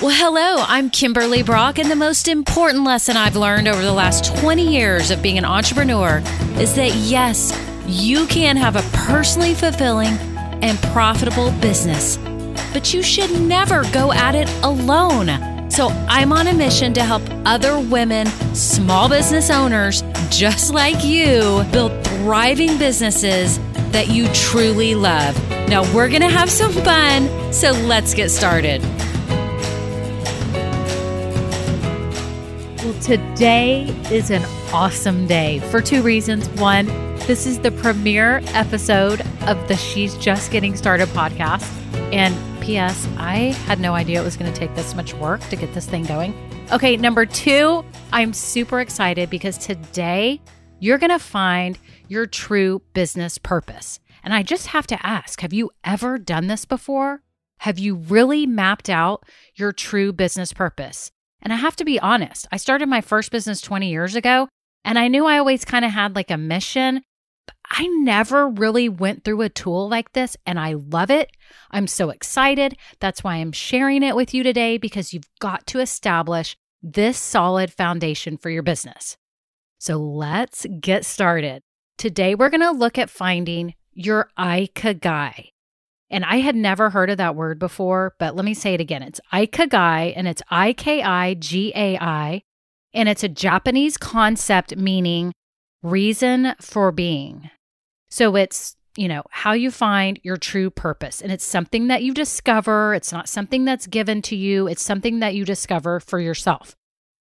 Well, hello, I'm Kimberly Brock, and the most important lesson I've learned over the last 20 years of being an entrepreneur is that yes, you can have a personally fulfilling and profitable business, but you should never go at it alone. So I'm on a mission to help other women, small business owners just like you, build thriving businesses that you truly love. Now we're to have some fun, so let's get started. Well, today is an awesome day for two reasons. One, this is the premiere episode of the She's Just Getting Started podcast. And P.S., I had no idea it was going to take this much work to get this thing going. Okay, number two, I'm super excited because today you're going to find your true business purpose. And I just have to ask have you ever done this before? Have you really mapped out your true business purpose? And I have to be honest, I started my first business 20 years ago, and I knew I always kind of had like a mission. I never really went through a tool like this, and I love it. I'm so excited. That's why I'm sharing it with you today because you've got to establish this solid foundation for your business. So let's get started. Today, we're going to look at finding your Ikigai. And I had never heard of that word before, but let me say it again. It's Ikigai and it's I K I G A I. And it's a Japanese concept meaning reason for being. So it's, you know, how you find your true purpose. And it's something that you discover. It's not something that's given to you, it's something that you discover for yourself.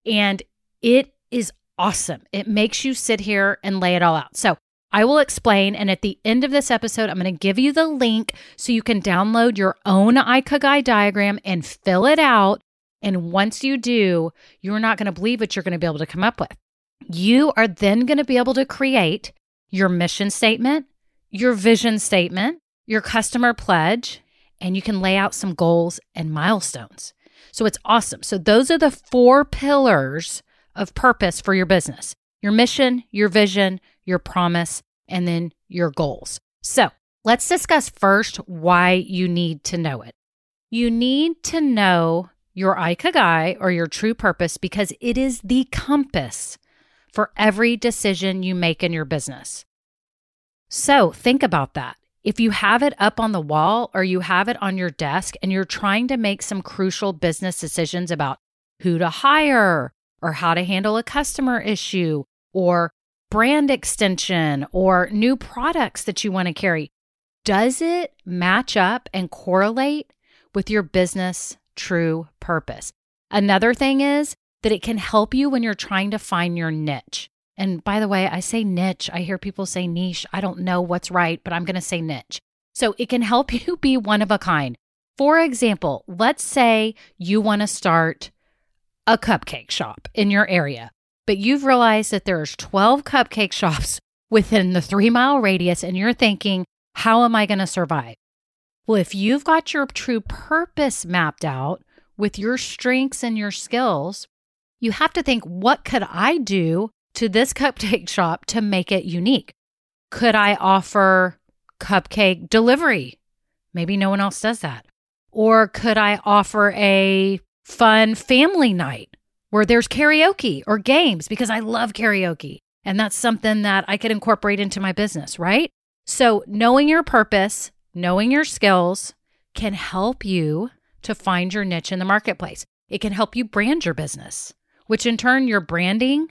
And it is awesome. It makes you sit here and lay it all out. So I will explain. And at the end of this episode, I'm going to give you the link so you can download your own Ikigai diagram and fill it out. And once you do, you're not going to believe what you're going to be able to come up with. You are then going to be able to create your mission statement, your vision statement, your customer pledge, and you can lay out some goals and milestones. So it's awesome. So those are the four pillars of purpose for your business your mission, your vision, your promise, and then your goals. So let's discuss first why you need to know it. You need to know your Ikigai or your true purpose because it is the compass for every decision you make in your business. So think about that. If you have it up on the wall or you have it on your desk and you're trying to make some crucial business decisions about who to hire or how to handle a customer issue or brand extension or new products that you want to carry, does it match up and correlate with your business true purpose? Another thing is that it can help you when you're trying to find your niche. And by the way, I say niche. I hear people say niche. I don't know what's right, but I'm going to say niche. So it can help you be one of a kind. For example, let's say you want to start a cupcake shop in your area but you've realized that there's 12 cupcake shops within the three mile radius, and you're thinking, how am I going to survive? Well, if you've got your true purpose mapped out with your strengths and your skills, you have to think, what could I do to this cupcake shop to make it unique? Could I offer cupcake delivery? Maybe no one else does that. Or could I offer a fun family night? Where there's karaoke or games because I love karaoke. And that's something that I could incorporate into my business, right? So, knowing your purpose, knowing your skills can help you to find your niche in the marketplace. It can help you brand your business, which in turn, your branding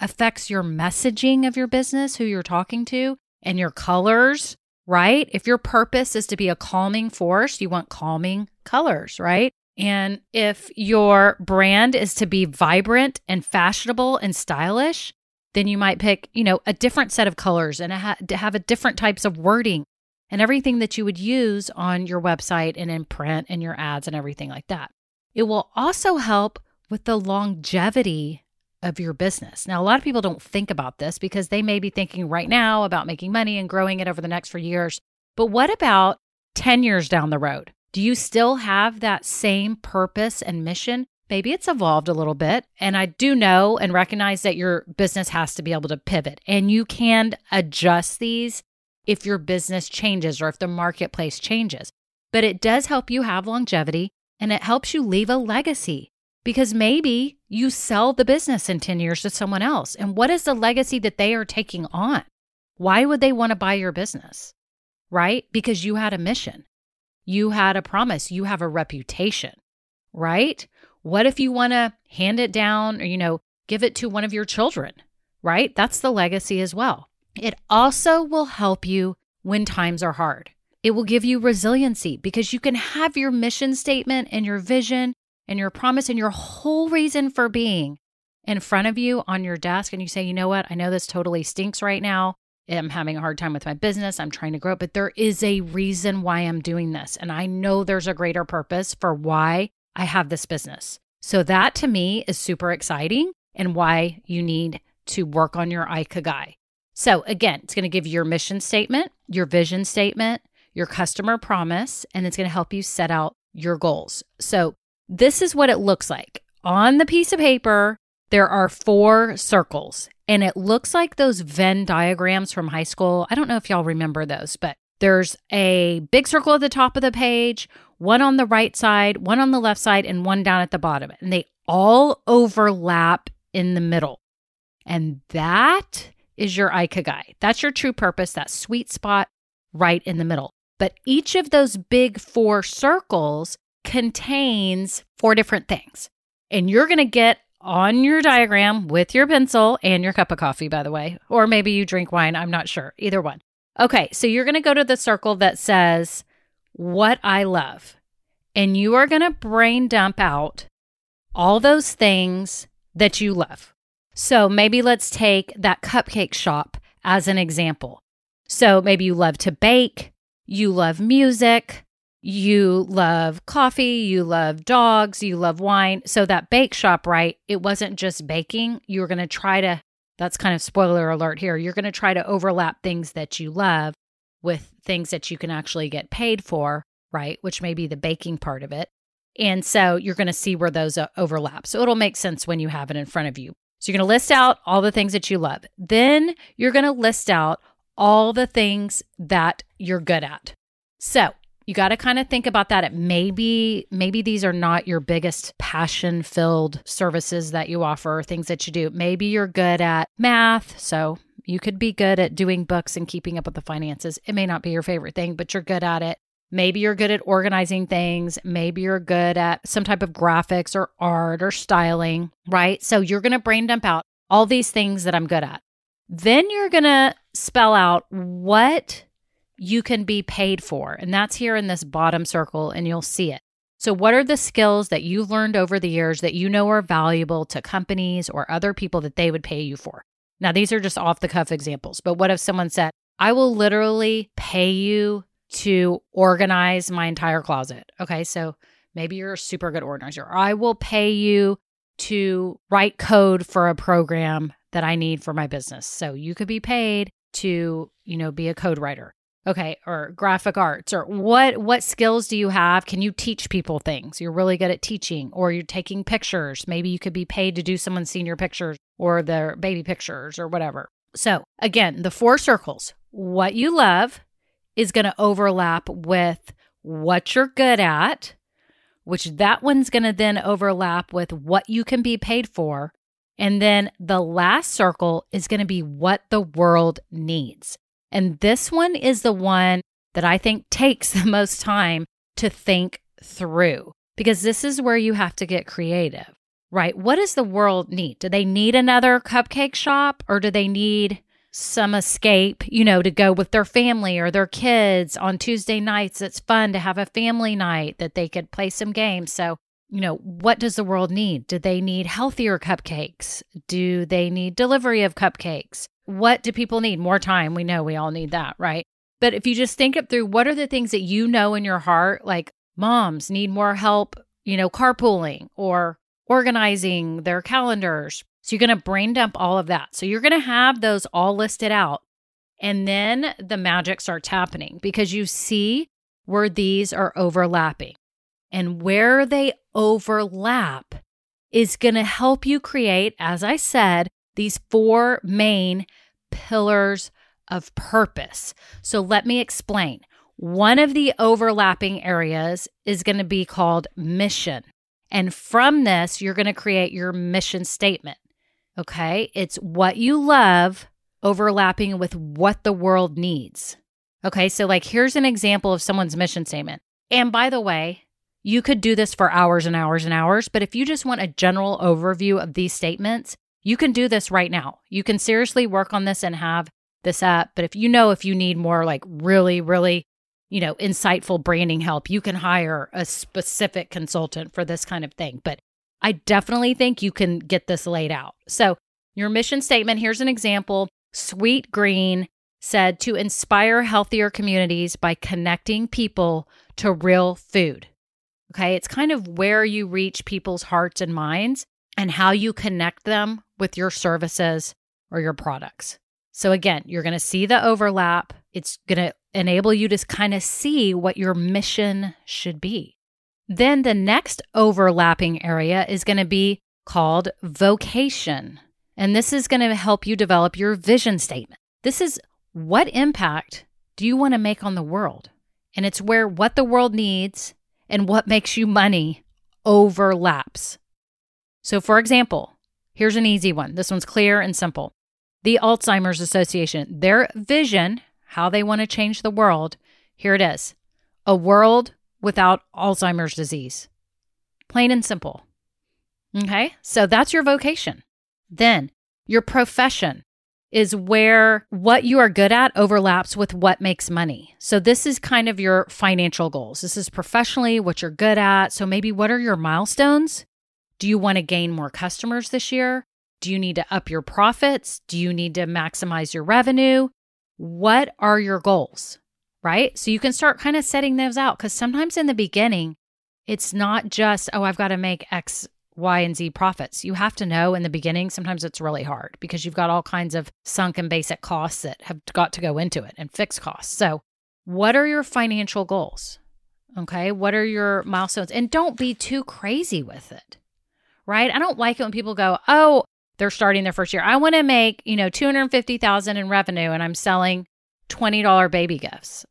affects your messaging of your business, who you're talking to, and your colors, right? If your purpose is to be a calming force, you want calming colors, right? And if your brand is to be vibrant and fashionable and stylish, then you might pick, you know, a different set of colors and ha- have a different types of wording and everything that you would use on your website and in print and your ads and everything like that. It will also help with the longevity of your business. Now, a lot of people don't think about this because they may be thinking right now about making money and growing it over the next few years. But what about 10 years down the road? Do you still have that same purpose and mission? Maybe it's evolved a little bit. And I do know and recognize that your business has to be able to pivot and you can adjust these if your business changes or if the marketplace changes. But it does help you have longevity and it helps you leave a legacy because maybe you sell the business in 10 years to someone else. And what is the legacy that they are taking on? Why would they want to buy your business? Right? Because you had a mission, you had a promise, you have a reputation, right? What if you want to hand it down or, you know, give it to one of your children, right? That's the legacy as well. It also will help you when times are hard. It will give you resiliency because you can have your mission statement and your vision and your promise and your whole reason for being in front of you on your desk. And you say, you know what? I know this totally stinks right now. I'm having a hard time with my business. I'm trying to grow, but there is a reason why I'm doing this. And I know there's a greater purpose for why I have this business. So that to me is super exciting and why you need to work on your Ikigai. So again, it's going to give you your mission statement, your vision statement, your customer promise, and it's going to help you set out your goals. So this is what it looks like. On the piece of paper, there are four circles, and it looks like those Venn diagrams from high school. I don't know if y'all remember those, but there's a big circle at the top of the page, one on the right side, one on the left side, and one down at the bottom. And they all overlap in the middle. And that is your Ikigai. That's your true purpose, that sweet spot right in the middle. But each of those big four circles contains four different things. And you're going to get on your diagram with your pencil and your cup of coffee, by the way, or maybe you drink wine. I'm not sure. Either one. Okay. So you're going to go to the circle that says, What I love. And you are going to brain dump out all those things that you love. So maybe let's take that cupcake shop as an example. So maybe you love to bake, you love music, you love coffee, you love dogs, you love wine. So that bake shop, right? It wasn't just baking. You were going to try to, that's kind of spoiler alert here. You're going to try to overlap things that you love with things that you can actually get paid for, right? Which may be the baking part of it. And so you're going to see where those uh, overlap. So it'll make sense when you have it in front of you. So you're going to list out all the things that you love. Then you're going to list out all the things that you're good at. So you got to kind of think about that. It maybe maybe these are not your biggest passion filled services that you offer or things that you do. Maybe you're good at math, so you could be good at doing books and keeping up with the finances. It may not be your favorite thing, but you're good at it. Maybe you're good at organizing things. Maybe you're good at some type of graphics or art or styling, right? So you're going to brain dump out all these things that I'm good at. Then you're going to spell out what you can be paid for. And that's here in this bottom circle, and you'll see it. So, what are the skills that you've learned over the years that you know are valuable to companies or other people that they would pay you for? Now, these are just off the cuff examples, but what if someone said, I will literally pay you to organize my entire closet? Okay, so maybe you're a super good organizer. Or I will pay you to write code for a program that I need for my business. So you could be paid to, you know, be a code writer okay or graphic arts or what what skills do you have? Can you teach people things? You're really good at teaching or you're taking pictures. Maybe you could be paid to do someone's senior pictures or their baby pictures or whatever. So again the four circles. What you love is going to overlap with what you're good at which that one's going to then overlap with what you can be paid for. And then the last circle is going to be what the world needs and this one is the one that I think takes the most time to think through because this is where you have to get creative, right? What does the world need? Do they need another cupcake shop or do they need some escape, you know, to go with their family or their kids on Tuesday nights? It's fun to have a family night that they could play some games. So, you know, what does the world need? Do they need healthier cupcakes? Do they need delivery of cupcakes? What do people need? More time. We know we all need that, right? But if you just think it through, what are the things that you know in your heart? Like moms need more help, you know, carpooling or organizing their calendars. So you're going to brain dump all of that. So you're going to have those all listed out. And then the magic starts happening because you see where these are overlapping. And where they overlap is going to help you create, as I said, these four main pillars of purpose. So let me explain. One of the overlapping areas is going to be called mission. And from this, you're going to create your mission statement. Okay. It's what you love overlapping with what the world needs. Okay. So, like, here's an example of someone's mission statement. And by the way, you could do this for hours and hours and hours, but if you just want a general overview of these statements, you can do this right now. You can seriously work on this and have this up. But if you know if you need more like really, really, you know, insightful branding help, you can hire a specific consultant for this kind of thing. But I definitely think you can get this laid out. So, your mission statement here's an example Sweetgreen said to inspire healthier communities by connecting people to real food. Okay, it's kind of where you reach people's hearts and minds and how you connect them with your services or your products. So, again, you're going to see the overlap. It's going to enable you to kind of see what your mission should be. Then the next overlapping area is going to be called vocation. And this is going to help you develop your vision statement. This is what impact do you want to make on the world? And it's where what the world needs and what makes you money overlaps. So, for example, here's an easy one. This one's clear and simple. The Alzheimer's Association, their vision, how they want to change the world, here it is a world without Alzheimer's disease. Plain and simple. Okay, so that's your vocation. Then your profession is where what you are good at overlaps with what makes money. So this is kind of your financial goals. This is professionally what you're good at. So maybe what are your milestones? Do you want to gain more customers this year? Do you need to up your profits? Do you need to maximize your revenue? What are your goals? Right? So you can start kind of setting those out because sometimes in the beginning, it's not just, oh, I've got to make X Y and Z profits. You have to know in the beginning, sometimes it's really hard because you've got all kinds of sunk and basic costs that have got to go into it and fixed costs. So, what are your financial goals? Okay. What are your milestones? And don't be too crazy with it, right? I don't like it when people go, oh, they're starting their first year. I want to make, you know, 250,000 in revenue and I'm selling $20 baby gifts.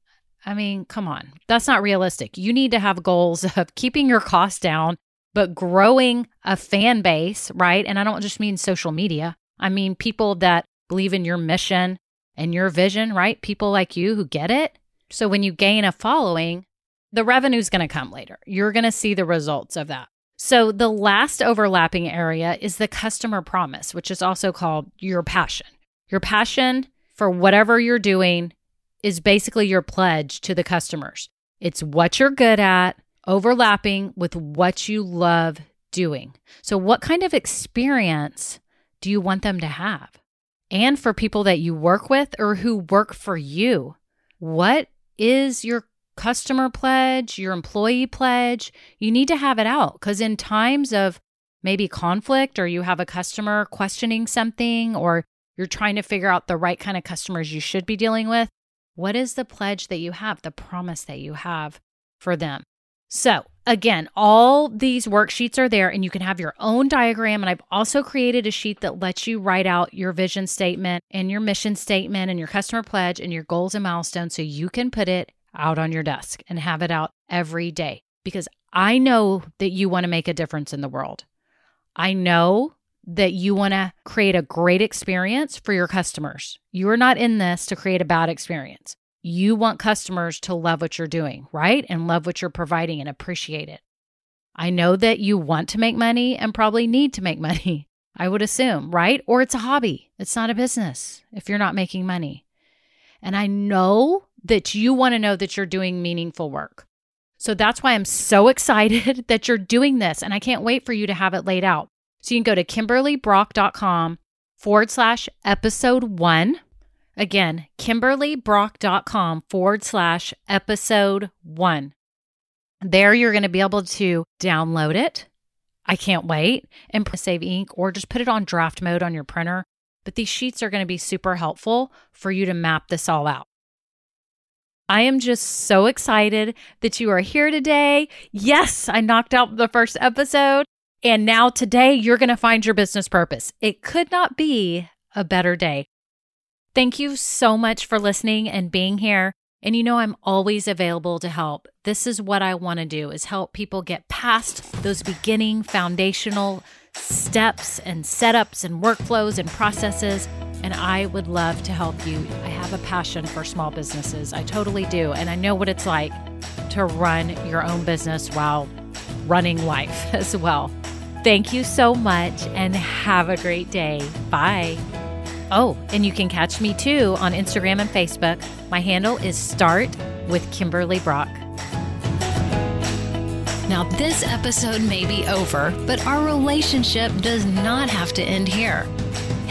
I mean, come on. That's not realistic. You need to have goals of keeping your costs down but growing a fan base, right? And I don't just mean social media, I mean people that believe in your mission and your vision, right? People like you who get it. So when you gain a following, the revenue is going to come later. You're going to see the results of that. So the last overlapping area is the customer promise, which is also called your passion. Your passion for whatever you're doing is basically your pledge to the customers. It's what you're good at, overlapping with what you love doing. So, what kind of experience do you want them to have? And for people that you work with or who work for you, what is your customer pledge, your employee pledge? You need to have it out because in times of maybe conflict or you have a customer questioning something or you're trying to figure out the right kind of customers you should be dealing with, what is the pledge that you have, the promise that you have for them? So, again, all these worksheets are there and you can have your own diagram. And I've also created a sheet that lets you write out your vision statement and your mission statement and your customer pledge and your goals and milestones so you can put it out on your desk and have it out every day because I know that you want to make a difference in the world. I know that you want to create a great experience for your customers. You are not in this to create a bad experience you want customers to love what you're doing, right? And love what you're providing and appreciate it. I know that you want to make money and probably need to make money, I would assume, right? Or it's a hobby, it's not a business if you're not making money. And I know that you want to know that you're doing meaningful work. So that's why I'm so excited that you're doing this. And I can't wait for you to have it laid out. So you can go to kimberlybrock.com forward slash episode one Again, kimberlybrock.com forward slash episode one. There, you're going to be able to download it. I can't wait and save ink or just put it on draft mode on your printer. But these sheets are going to be super helpful for you to map this all out. I am just so excited that you are here today. Yes, I knocked out the first episode. And now today you're going to find your business purpose. It could not be a better day. Thank you so much for listening and being here. And you know I'm always available to help. This is what I want to do is help people get past those beginning foundational steps and setups and workflows and processes and I would love to help you. Have a passion for small businesses. I totally do. And I know what it's like to run your own business while running life as well. Thank you so much and have a great day. Bye. Oh, and you can catch me too on Instagram and Facebook. My handle is Start with Kimberly Brock. Now, this episode may be over, but our relationship does not have to end here